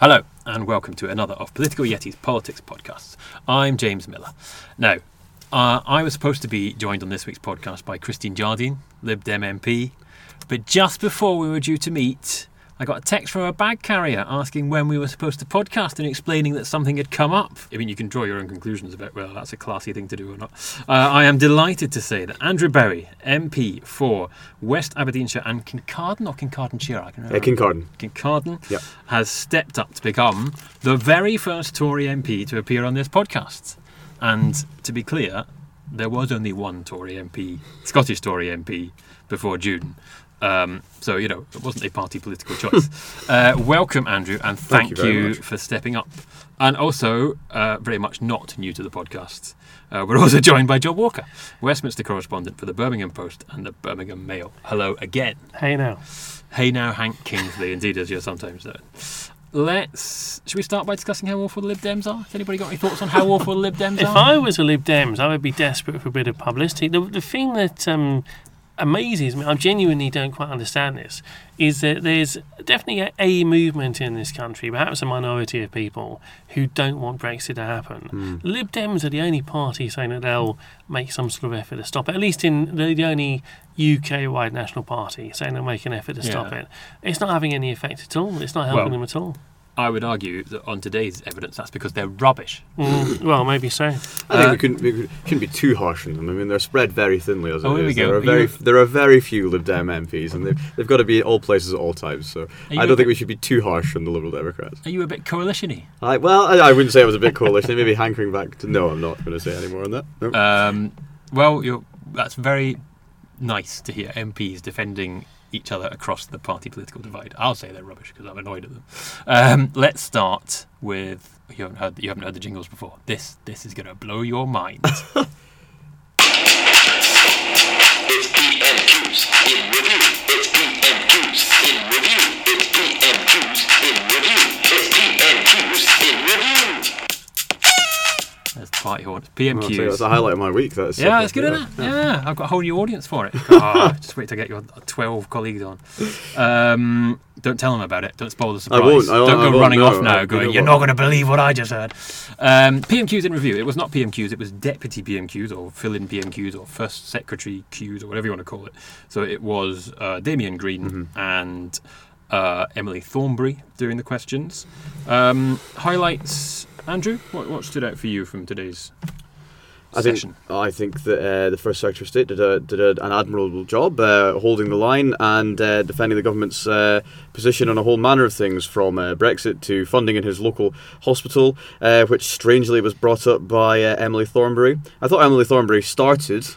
Hello, and welcome to another of Political Yeti's Politics podcasts. I'm James Miller. Now, uh, I was supposed to be joined on this week's podcast by Christine Jardine, Lib Dem MP, but just before we were due to meet, I got a text from a bag carrier asking when we were supposed to podcast and explaining that something had come up. I mean, you can draw your own conclusions about whether that's a classy thing to do or not. Uh, I am delighted to say that Andrew Bowie, MP for West Aberdeenshire and Kincardine or Kincardineshire, I can remember. Uh, Kincardine. Kincardine, Yep. has stepped up to become the very first Tory MP to appear on this podcast. And to be clear, there was only one Tory MP, Scottish Tory MP, before June. Um, so, you know, it wasn't a party political choice. uh, welcome, Andrew, and thank, Thank you you for stepping up. And also, uh, very much not new to the podcast, uh, we're also joined by Joe Walker, Westminster correspondent for the Birmingham Post and the Birmingham Mail. Hello again. Hey now. Hey now, Hank Kingsley, indeed, as you're sometimes known. Let's. Should we start by discussing how awful the Lib Dems are? Has anybody got any thoughts on how awful the Lib Dems If are? I was a Lib Dems, I would be desperate for a bit of publicity. The, the thing that um, amazes me, I genuinely don't quite understand this, is that there's definitely a, a movement in this country, perhaps a minority of people, who don't want Brexit to happen. The Lib Dems are the only party saying that they'll make some sort of effort to stop it, at least in the, the only UK wide national party saying they'll make an effort to stop it. It's not having any effect at all. It's not helping Well- them at all. I would argue that on today's evidence, that's because they're rubbish. Mm, well, maybe so. I think Uh, we couldn't, we couldn't be too harsh on them. I mean, they're spread very thinly as Oh, it here we go. There are Are very, you- there are very few Lib Dem MPs, and they've, they've got to be at all places at all times. So I don't bit- think we should be too harsh on the Liberal Democrats. Are you a bit coalition-y? I, well, I, I wouldn't say I was a bit coalition. maybe hankering back to. No, I'm not going to say any more on that. No. Um, well, you're, that's very nice to hear MPs defending each other across the party political divide. I'll say they're rubbish because I'm annoyed at them. Um, let's start with you haven't heard you haven't heard the jingles before. This this is going to blow your mind. It's PMQs in review. Party horn. It's Well, I'll tell you, PMQs. that's the highlight of my week. That's Yeah, it's good, isn't it? Yeah, I've got a whole new audience for it. Ah, just wait to get your 12 colleagues on. Um, don't tell them about it. Don't spoil the surprise. won't, I won't, don't I go won't, running no, off now I- going, you you're not going to believe what I just heard. Um, PMQs in review. It was not PMQs, it was deputy PMQs or fill in PMQs or first secretary Qs or whatever you want to call it. So it was uh, Damien Green Mm-hmm. and uh, Emily Thornberry doing the questions. Um, highlights, Andrew? What, what stood out for you from today's I think session? I think that uh, the first Secretary of State did a, did a, an admirable job uh, holding the line and uh, defending the government's uh, position on a whole manner of things, from uh, Brexit to funding in his local hospital, uh, which strangely was brought up by uh, Emily Thornberry. I thought Emily Thornberry started.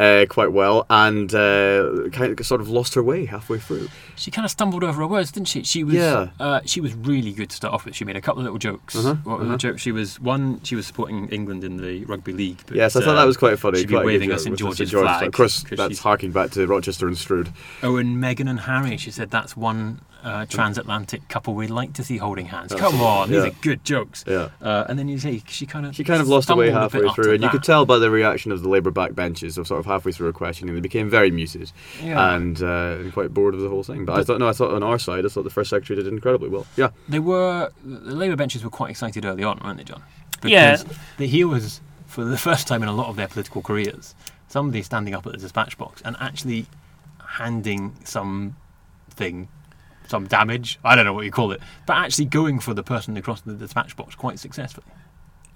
Uh, quite well, and uh, kind of sort of lost her way halfway through. She kind of stumbled over her words, didn't she? She was Yeah. uh, she was really good to start off with. She made a couple of little jokes. Uh-huh, what the uh-huh. jokes? She was one. She was supporting England in the rugby league. But, Yes, I thought uh, that was quite funny. she'd be quite waving us in the George's George flag, Of course, that's harking back to Rochester and Strood. Oh, and Meghan and Harry. She said that's one uh, transatlantic couple we'd like to see holding hands. That's- Come on, these yeah. are good jokes. Yeah. Uh, and then you say she kind of She kind of lost her way halfway through, after and you could tell by the reaction of the Labour backbenches of sort of halfway through her questioning, they became very muted Yeah. and, uh, and quite bored of the whole thing. But, I thought, no, I thought on our side, I thought the first secretary did incredibly well. Yeah, They were the Labour benches were quite excited early on, weren't they, John? Yeah. Because the, here was for the first time in a lot of their political careers, somebody standing up at the dispatch box and actually handing something, some damage. I don't know what you call it, but actually going for the person across the dispatch box quite successfully.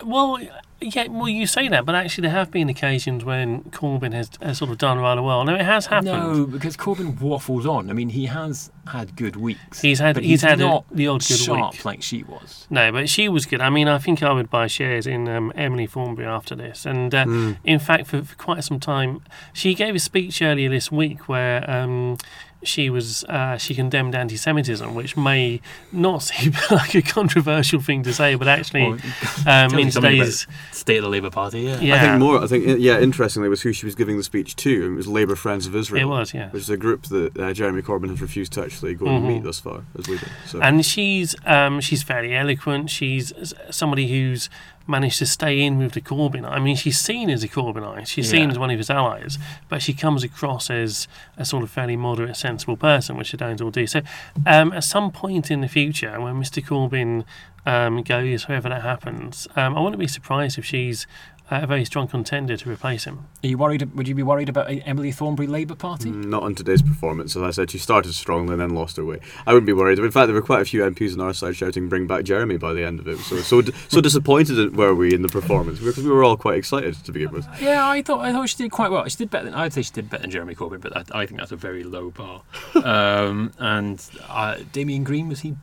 Well, yeah, well, you say that, but actually, there have been occasions when Corbyn has, has sort of done rather well. Now, it has happened. No, because Corbyn waffles on. I mean, he has had good weeks. He's had- but he's had a- not the odd good sharp week. like she was. No, but she was good. I mean, I think I would buy shares in um, Emily Thornberry after this. And uh, Hmm. in fact, for, for quite some time, she gave a speech earlier this week where um, she was uh, she condemned anti-Semitism, which may not seem like a controversial thing to say, but actually, Well, um, in today's State of the Labour Party, yeah. yeah, I think more. I think yeah. Interestingly, was who she was giving the speech to. It was Labour Friends of Israel. it was, yeah. Which is a group that uh, Jeremy Corbyn has refused to actually go Mhm. and meet thus far as leader. So and she's um, she's fairly eloquent. She's somebody who's managed to stay in with the Corbyn. I mean, she's seen as a Corbynite, she's seen as one of his allies, but she comes across as a sort of fairly moderate, sensible person, which the Stones all do. So, um, at some point in the future, when Mr. Corbyn um, goes, whoever that happens, um, I wouldn't be surprised if she's a very strong contender to replace him. Are you worried? Would you be worried about Emily Thornberry Labour Party? Not on today's performance. As I said, she started strongly and then lost her way. I wouldn't be worried. In fact, there were quite a few MPs on our side shouting "Bring back Jeremy" by the end of it. So so so disappointed were we in the performance because we were all quite excited to begin with. Yeah, I thought I thought she did quite well. She did better than I'd say she did better than Jeremy Corbyn, but I, I think that's a very low bar. um, and uh, Damien Green was he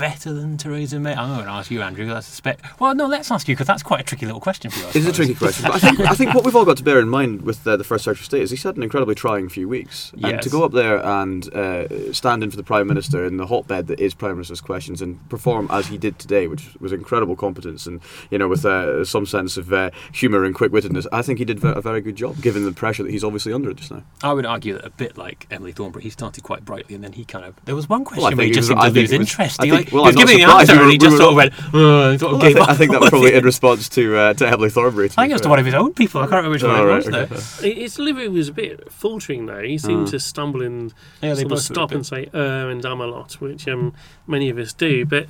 better than Theresa May? I'm going to ask you, Andrew. I suspect. Well, no, let's ask you because that's quite a tricky little question for you. It is a tricky question, but I think I think what we've all got to bear in mind with uh, the first Secretary of State is he's had an incredibly trying few weeks, and Yes. to go up there and uh, stand in for the Prime Minister in the hotbed that is Prime Minister's questions and perform as he did today, which was incredible competence and you know with uh, some sense of uh, humour and quick wittedness, I think he did a very good job given the pressure that he's obviously under just now. I would argue that a bit like Emily Thornberry, he started quite brightly and then he kind of. There was one question Well, where he just it seemed was- to I lose was- interest. I he, think- like, well, he was I'm not giving the surprised. answer and he just sort of went, "Uh," sort of Well, I, gave thi- up. I think that was probably in response to uh, to Emily Thornberry. to I think it was to one of his own people. I can't remember which one Oh, it right, was okay. though. His delivery was a bit faltering though. He seemed to stumble and Yeah, sort both of stop and say "er" and "um" a lot, which um, many of us do. But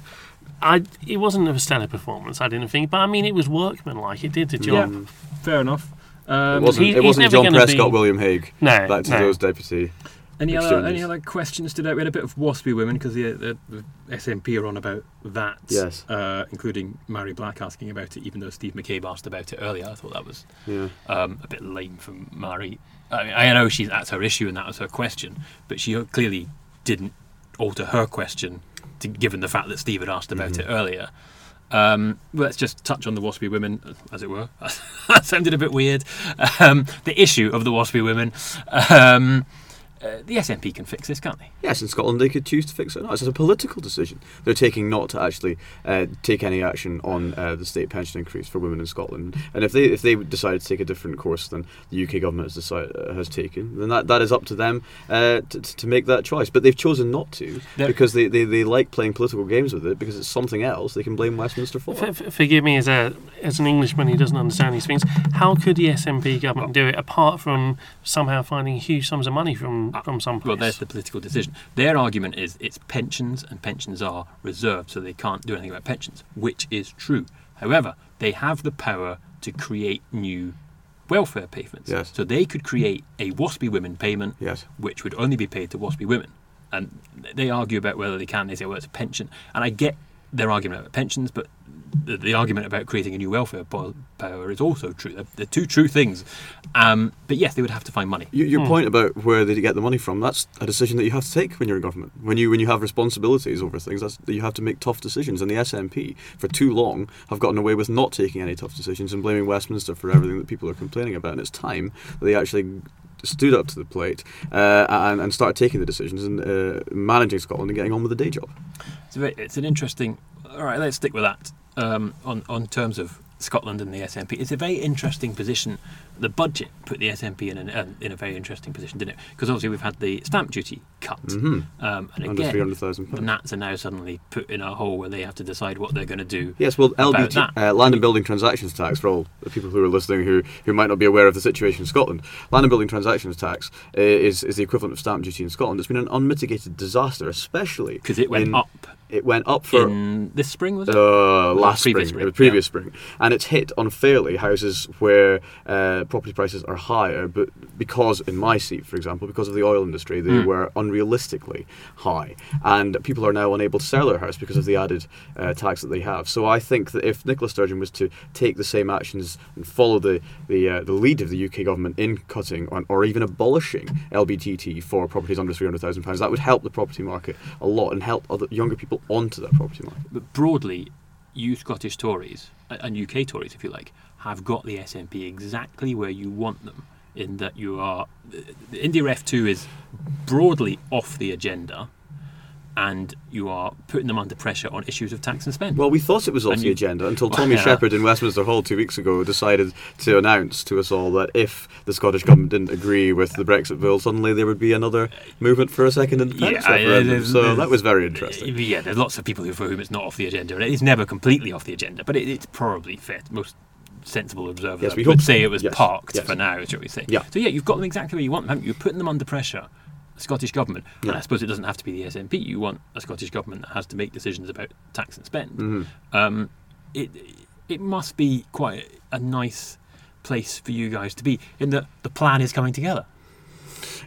I, it wasn't a stellar performance, I didn't think. But I mean, it was workmanlike. It did the job. Yeah, fair enough. It Um, wasn't, he- it wasn't John Prescott, be- William Hague. No, Back to no. those deputy. Any other any other questions today? We had a bit of WASPI women because the, the, the SNP are on about that. Yes. Uh, including Mhairi Black asking about it, even though Steve McCabe asked about it earlier. I thought that was Yeah. um, a bit lame from Mhairi. I, mean, I know she's that's her issue and that was her question, but she clearly didn't alter her question, to, given the fact that Steve had asked about Mm-hmm. it earlier. Um, let's just touch on the WASPI women, as it were. that sounded a bit weird. Um, the issue of the WASPI women. Um, uh, the SNP can fix this, can't they? Yes, in Scotland they could choose to fix it. No, it's a political decision they're taking not to actually uh, take any action on uh, the state pension increase for women in Scotland. And if they if they decided to take a different course than the UK government has decided, uh, has taken, then that, that is up to them uh, to, to make that choice. But they've chosen not to They're- because they, they, they like playing political games with it because it's something else they can blame Westminster for. F- f- forgive me as a as an Englishman who doesn't understand these things. How could the SNP government do it apart from somehow finding huge sums of money from from some Uh, Well, there's the political decision. Their argument is it's pensions, and pensions are reserved, so they can't do anything about pensions, which is true. However, they have the power to create new welfare payments. Yes. So they could create a WASPI women payment, Yes. which would only be paid to WASPI women. And they argue about whether they can. They say, well, it's a pension. And I get their argument about pensions, but the, the argument about creating a new welfare po- power is also true. They're, they're two true things. Um, but yes, they would have to find money. Y- Your point about where they get the money from, that's a decision that you have to take when you're in government. When you when you have responsibilities over things, that's, you have to make tough decisions. And the SNP, for too long, have gotten away with not taking any tough decisions and blaming Westminster for everything that people are complaining about. And it's time that they actually stood up to the plate uh, and, and started taking the decisions and uh, managing Scotland and getting on with the day job. It's, a bit, it's an interesting. All right, let's stick with that. Um, on on terms of Scotland and the SNP, it's a very interesting position. The budget put the SNP in an, uh, in a very interesting position, didn't it? Because obviously we've had the stamp duty cut, Mhm. um, and Under again, three hundred thousand the. Nats are now suddenly put in a hole where they have to decide what they're going to do. Yes, well, LBT, uh, land and building transactions tax for all the people who are listening who, who might not be aware of the situation in Scotland. Land and building transactions tax uh, is is the equivalent of stamp duty in Scotland. It's been an unmitigated disaster, especially because it went in- up It went up for in this spring, was it? uh, last spring, spring, the previous spring, and it's hit unfairly houses where uh, property prices are higher, but because in my seat, for example, because of the oil industry, they Mm. were unrealistically high, and people are now unable to sell their house because of the added uh, tax that they have. So I think that if Nicola Sturgeon was to take the same actions and follow the the, uh, the lead of the UK government in cutting or, or even abolishing LBTT for properties under three hundred thousand pounds, that would help the property market a lot and help other younger people onto that property market. But broadly, you Scottish Tories and UK Tories, if you like, have got the SNP exactly where you want them. In that you are, the indyref2 is broadly off the agenda, and you are putting them under pressure on issues of tax and spend. Well, we thought it was off And the you- agenda until Well, Tommy yeah. Sheppard in Westminster Hall two weeks ago decided to announce to us all that if the Scottish government didn't agree with the Brexit bill, suddenly there would be another movement for a second independence I- referendum. so that was very interesting. Yeah, there's lots of people who, for whom it's not off the agenda, and it's never completely off the agenda. But it, it's probably fair. Most sensible observers Yes, we would say so. it was Yes, parked yes. for now, shall we say? Yeah. So yeah, you've got them exactly where you want them. haven't you? You're putting them under pressure. The Scottish government, and I suppose it doesn't have to be the SNP. You want a Scottish government that has to make decisions about tax and spend. Mhm. Um, it it must be quite a nice place for you guys to be in that the plan is coming together.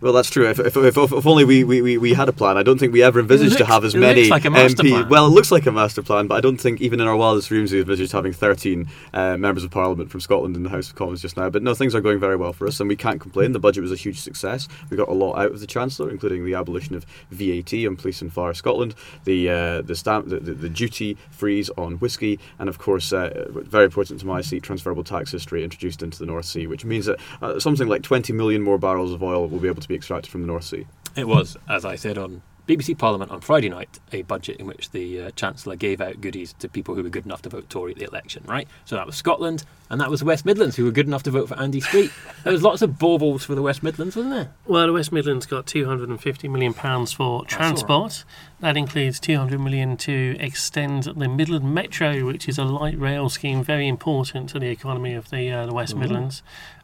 Well, that's true. If, if, if, if only we, we, we- had a plan. I don't think we ever envisaged to have as many like MP. plan. Well, it looks like a master plan, but I don't think even in our wildest dreams we envisaged having 13 uh, members of Parliament from Scotland in the House of Commons just now. But no, things are going very well for us, and we can't complain. The budget was a huge success. We got a lot out of the Chancellor, including the abolition of VAT on police and fire Scotland, the uh, the stamp, the, the, the duty freeze on whisky, and of course, uh, very important to my seat, transferable tax history introduced into the North Sea, which means that uh, something like 20 million more barrels of oil will be able to be extracted from the North Sea. It was, as I said on BBC Parliament on Friday night, a budget in which the uh, Chancellor gave out goodies to people who were good enough to vote Tory at the election, right? So that was Scotland, and that was the West Midlands, who were good enough to vote for Andy Street. there was lots of baubles for the West Midlands, wasn't there? Well, the West Midlands got 250 million pounds for all right. transport. That includes £200 million to extend the Midland Metro, which is a light rail scheme very important to the economy of the uh, the West Midlands.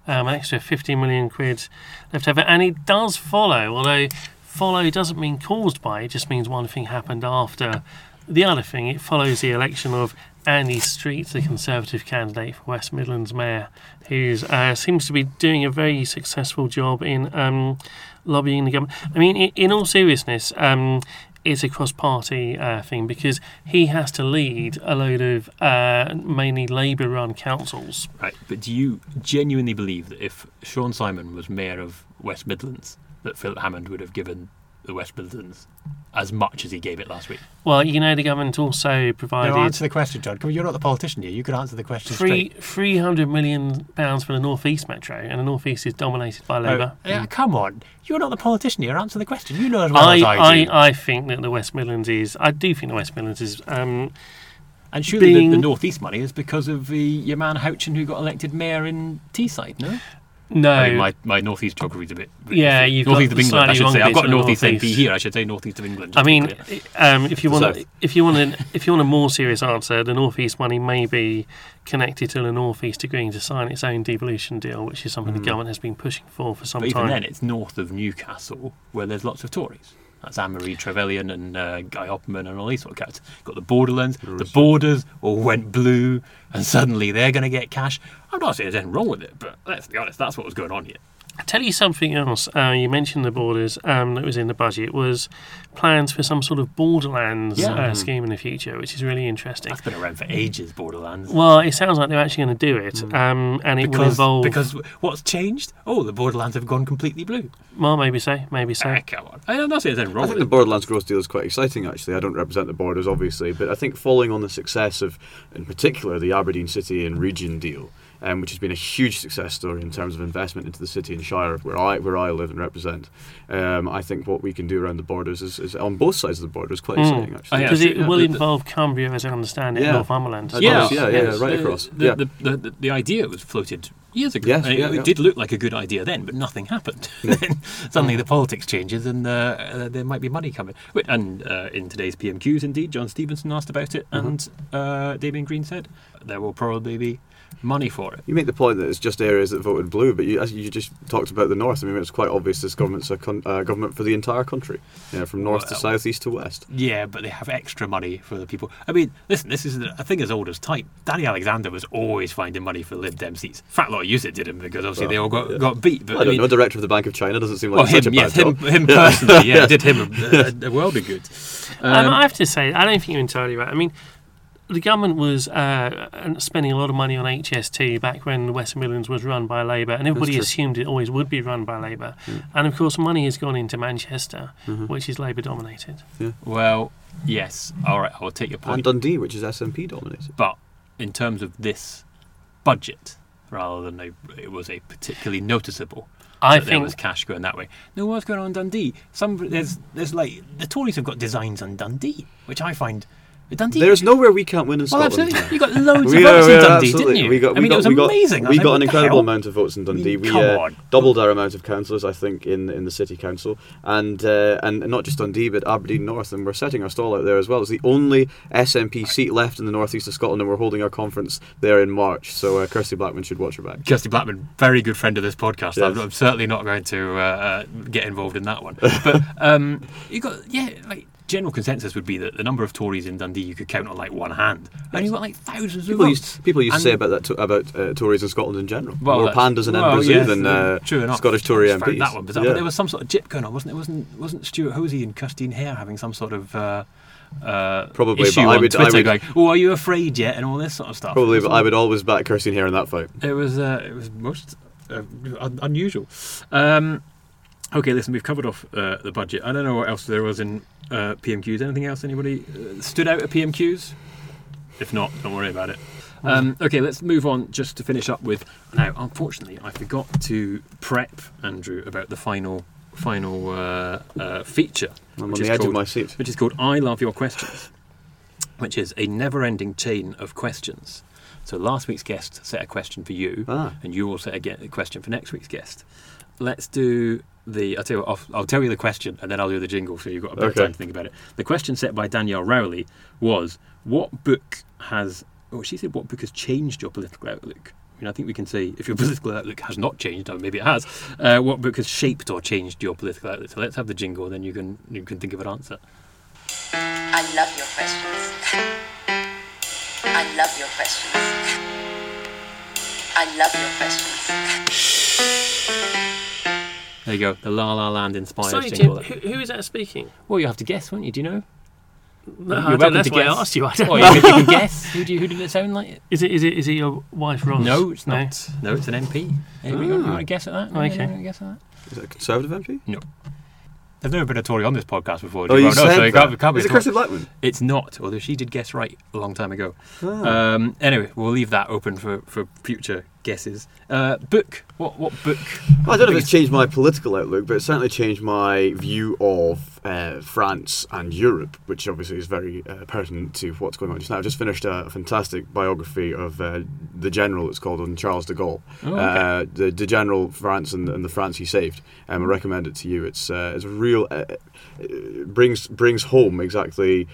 Um, an extra 15 million quid left over, and it does follow. Although follow doesn't mean caused by; it just means one thing happened after the other thing. It follows the election of Andy Street, the Conservative candidate for West Midlands Mayor, who uh, seems to be doing a very successful job in um, lobbying the government. I mean, in, in all seriousness, um, it's a cross-party uh, thing because he has to lead a load of uh, mainly Labour-run councils. Right. But do you genuinely believe that if Siôn Simon was Mayor of West Midlands, that Philip Hammond would have given the West Midlands as much as he gave it last week? Well, you know, the government also provided No, answer the question, John. Come on, You're not the politician here. You could answer the question three three hundred million pounds for the North East Metro, and the North East is dominated by Labour. Oh, yeah, come on. You're not the politician here. Answer the question. You know as well I, as I do. I, I think that the West Midlands is. I do think the West Midlands is. Um, And surely the, the North East money is because of the your man Houchen who got elected mayor in Teesside, no? No, I mean, my, my North East geography is a bit. Yeah, you've North got of England. I should say I've got of the North East North MP here. I should say northeast of England. I just to be mean, um, if you want, south. if you want, an, if you want a more serious answer, the northeast money may be connected to the northeast agreeing to sign its own devolution deal, which is something the government has been pushing for for some but even then, it's north of Newcastle where there's lots of Tories. That's Anne-Marie Trevelyan and uh, Guy Opperman and all these sort of cats. Got the borderlands, the borders all went blue, and suddenly they're going to get cash. I'm not saying there's anything wrong with it, but let's be honest, that's what was going on here. I'll tell you something else. Uh, you mentioned the borders um, that was in the budget was plans for some sort of borderlands Yeah. uh, scheme in the future, which is really interesting. That's been around for ages, Borderlands. Well, it sounds like they're actually going to do it, um, and it will because, involve. because what's changed? Oh, the Borderlands have gone completely blue. well, maybe so, maybe so. Ah, come on. I'm not saying there's anything I think the. Borderlands growth deal is quite exciting, actually. I don't represent the borders, obviously, but I think following on the success of, in particular, the Aberdeen City and Region deal, um, which has been a huge success story in terms of investment into the city and Shire, where I where I live and represent. Um, I think what we can do around the borders is, is on both sides of the border is quite Mm. exciting, actually. Oh, yeah, Because it yeah, will the- the- involve Cumbria, as I understand it, Yeah. Northumberland. I Yeah, suppose, yeah, yeah, yes. right Uh, across. The, yeah. the, the, the, the idea was floated years ago. Yes, and it, yeah, it did look like a good idea then, but nothing happened. then suddenly the politics changes and uh, uh, there might be money coming. Wait, And uh, in today's PMQs, indeed, John Stevenson asked about it, Mm-hmm. and uh, Damien Green said there will probably be money for it. You make the point that it's just areas that voted blue, but you, as you just talked about the north, I mean, it's quite obvious this government's a con- uh, government for the entire country, you know, from north to Well- south, east to west. Yeah, but they have extra money for the people. I mean, listen, this is a thing as old as time. Danny Alexander was always finding money for Lib Dem seats. Fat lot of use it didn't because obviously they all got, yeah. got beat. But I don't mean, know. Director of the Bank of China doesn't seem like Well, such him, a yes, bad him, job. him personally, yeah, did him a, a, a world of good. Um, Um, I have to say, I don't think you're entirely right. I mean, the government was uh, spending a lot of money on HS2 back when the West Midlands was run by Labour, and everybody assumed it always would be run by Labour. And of course, money has gone into Manchester, which is Labour dominated. well, yes, all right, I will take your and point. Dundee, which is SNP dominated. But in terms of this budget, rather than a, it was a particularly noticeable I think there was cash going that way. No, what's going on in Dundee? Some there's there's like the Tories have got designs on Dundee, which I find Dundee. There's nowhere we can't win in well, Scotland. absolutely. You got loads of votes we in Dundee, absolutely- didn't you? We got, I mean, got, it was we got, amazing. I We was got like, an incredible hell? amount of votes in Dundee. We come uh, on. doubled our amount of councillors, I think, in in the city council, and uh, and not just Dundee, but Aberdeen North, and we're setting our stall out there as well. It's the only SNP seat left in the northeast of Scotland, and we're holding our conference there in March. So uh, Kirsty Blackman should watch her back. Kirsty Blackman, very good friend of this podcast. Yes. I'm, I'm certainly not going to uh, uh, get involved in that one. But um, you got yeah, like general consensus would be that the number of Tories in Dundee you could count on like one hand, and you got like thousands of People votes. used, people used to say about that to, about uh, Tories in Scotland in general. Well, More pandas in well, Brazil yes, than uh, true enough. Scottish Tory MPs. That one bizarre. Yeah. But there was some sort of jip going on, wasn't it? Wasn't wasn't Stewart Hosie and Christine Hare having some sort of uh, uh, Probably, issue but I would- I would- going, "Oh, are you afraid yet?" and all this sort of stuff. Probably, but I would always back Kirsty here in that fight. It was uh, it was most uh, un- unusual. Um, okay, listen, we've covered off uh, the budget. I don't know what else there was in uh, PMQs. Anything else? Anybody uh, stood out at PMQs? If not, don't worry about it. Um, okay, let's move on just to finish up with. Now, unfortunately, I forgot to prep Andrew about the final final uh, uh, feature, I'm on which the is edge of called- my seat. which is called I Love Your Questions, which is a never ending chain of questions. So last week's guest set a question for you, Ah. and you will set a, ge- a question for next week's guest. Let's do the. I'll tell you what, I'll, I'll tell you the question, and then I'll do the jingle, so you've got a bit Okay. of time to think about it. The question set by Danielle Rowley was, "What book has?" Oh, she said, "What book has changed your political outlook?" I mean, I think we can say if your political outlook has not changed, or maybe it has. Uh, what book has shaped or changed your political outlook? So let's have the jingle, then you can you can think of an answer. I love your questions. I love your questions. I love your questions. There you go, the La La Land inspired Sorry, jingle. Jim. Who, who is that speaking? Well, you have to guess, won't you? Do you know? No, You're don't- welcome that's to why I asked you. I don't Well, know. you, can, you can guess. Who, do you, who did it sound like? Is it is it is it your wife Ross? No, it's No? not. No, it's an MP. Here we go. You want to guess at that? No, Okay. no, no, guess at that? Is it a Conservative MP? No. There's never been a Tory on this podcast before. Oh, do you well, no, said so it that. can't, it can't be Is it a Tory. Kirsty Blackman? It's not, although she did guess right a long time ago. Ah. Um, anyway, we'll leave that open for, for future guesses. Uh, book. What what book? Well, I don't know if it's changed my political outlook, but it certainly changed my view of uh, France and Europe, which obviously is very uh, pertinent to what's going on just now. I've just finished a fantastic biography of uh, the general, it's called, on Charles de Gaulle. Oh, okay. uh, the, the general France and, and the France he saved. Um, I recommend it to you. It's uh, it's a real brings brings home exactly.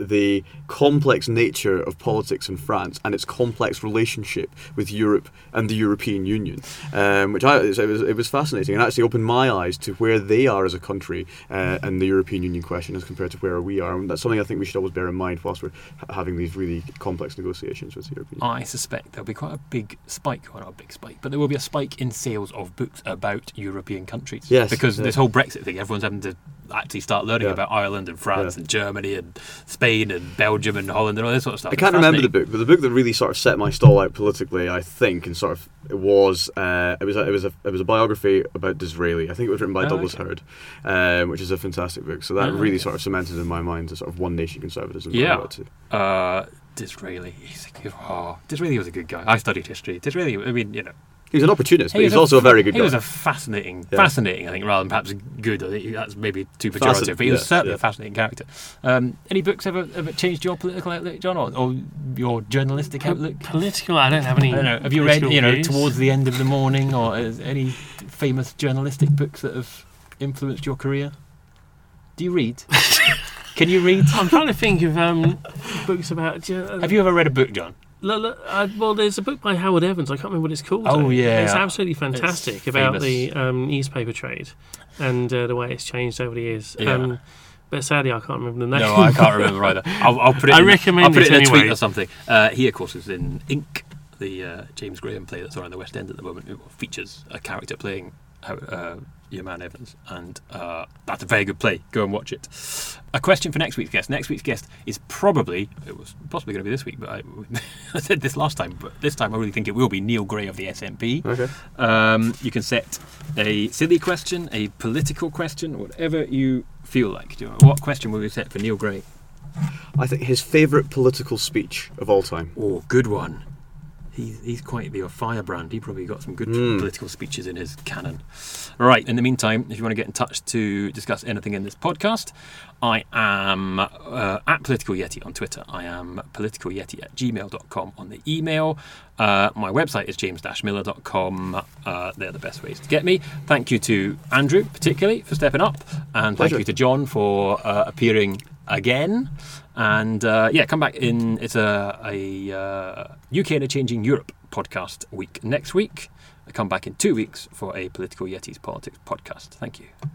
The complex nature of politics in France and its complex relationship with Europe and the European Union, um, which I, it was it was fascinating and actually opened my eyes to where they are as a country uh, and the European Union question as compared to where we are. And that's something I think we should always bear in mind whilst we're ha- having these really complex negotiations with the European Union. I suspect there'll be quite a big spike, well not a big spike, but there will be a spike in sales of books about European countries. Yes, Because yeah. this whole Brexit thing, everyone's having to actually start learning Yeah. about Ireland and France Yeah. and Germany and Spain and Belgium and Holland and all this sort of stuff. I can't remember the book, but the book that really sort of set my stall out politically, I think, and sort of it was uh, it was a, it was a it was a biography about Disraeli. I think it was written by Oh, Douglas okay. Hurd, um, which is a fantastic book. So that Oh, really okay. sort of cemented in my mind the sort of one nation conservatism. Yeah. Uh, Disraeli, he's a good. Oh, Disraeli was a good guy. I studied history. Disraeli, I mean, you know, He was an opportunist, but he he was was also a very good He guy. was a fascinating, Yeah. fascinating. I think rather than perhaps good. I think that's maybe too pejorative, Fascin- but he was yeah, certainly yeah. a fascinating character. Um, any books ever ever changed your political outlook, John, or, or your journalistic outlook? Political. I don't have any. I don't know. Have you read, you know, views. towards the end of the morning, or is any famous journalistic books that have influenced your career? Do you read? Can you read? I'm trying to think of um, books about. you- uh, Have you ever read a book, John? Look, uh, well, there's a book by Harold Evans. I can't remember what it's called. Oh, though. yeah. it's absolutely fantastic It's about famous. the um, newspaper trade and uh, the way it's changed over the years. Yeah. Um, but sadly, I can't remember the name. No, I can't remember either. I'll, I'll put it. I in, recommend I'll put it, it in a tweet or something. Uh, he, of course, is in Ink, the uh, James Graham play that's on in the West End at the moment. It features a character playing uh, your man Evans, and uh, that's a very good play. Go and watch it. A question for next week's guest. Next week's guest is probably it was possibly going to be this week, but I, I said this last time. But this time, I really think it will be Neil Gray of the SNP. Okay. Um, you can set a silly question, a political question, whatever you feel like. Do you- What question will we set for Neil Gray? I think his favourite political speech of all time. Oh, good one. He's, he's quite the firebrand. He probably got some good Mm. political speeches in his canon. All right. In the meantime, if you want to get in touch to discuss anything in this podcast, I am uh, at Political Yeti on Twitter. I am politicalyeti at gmail.com on the email. Uh, my website is james-miller.com. Uh, they're the best ways to get me. Thank you to Andrew, particularly, for stepping up. And thank you to John for uh, appearing again. And uh, yeah, come back in. It's a, a uh, UK and a Changing Europe podcast week next week. I come back in two weeks for a Political Yetis Politics podcast. Thank you.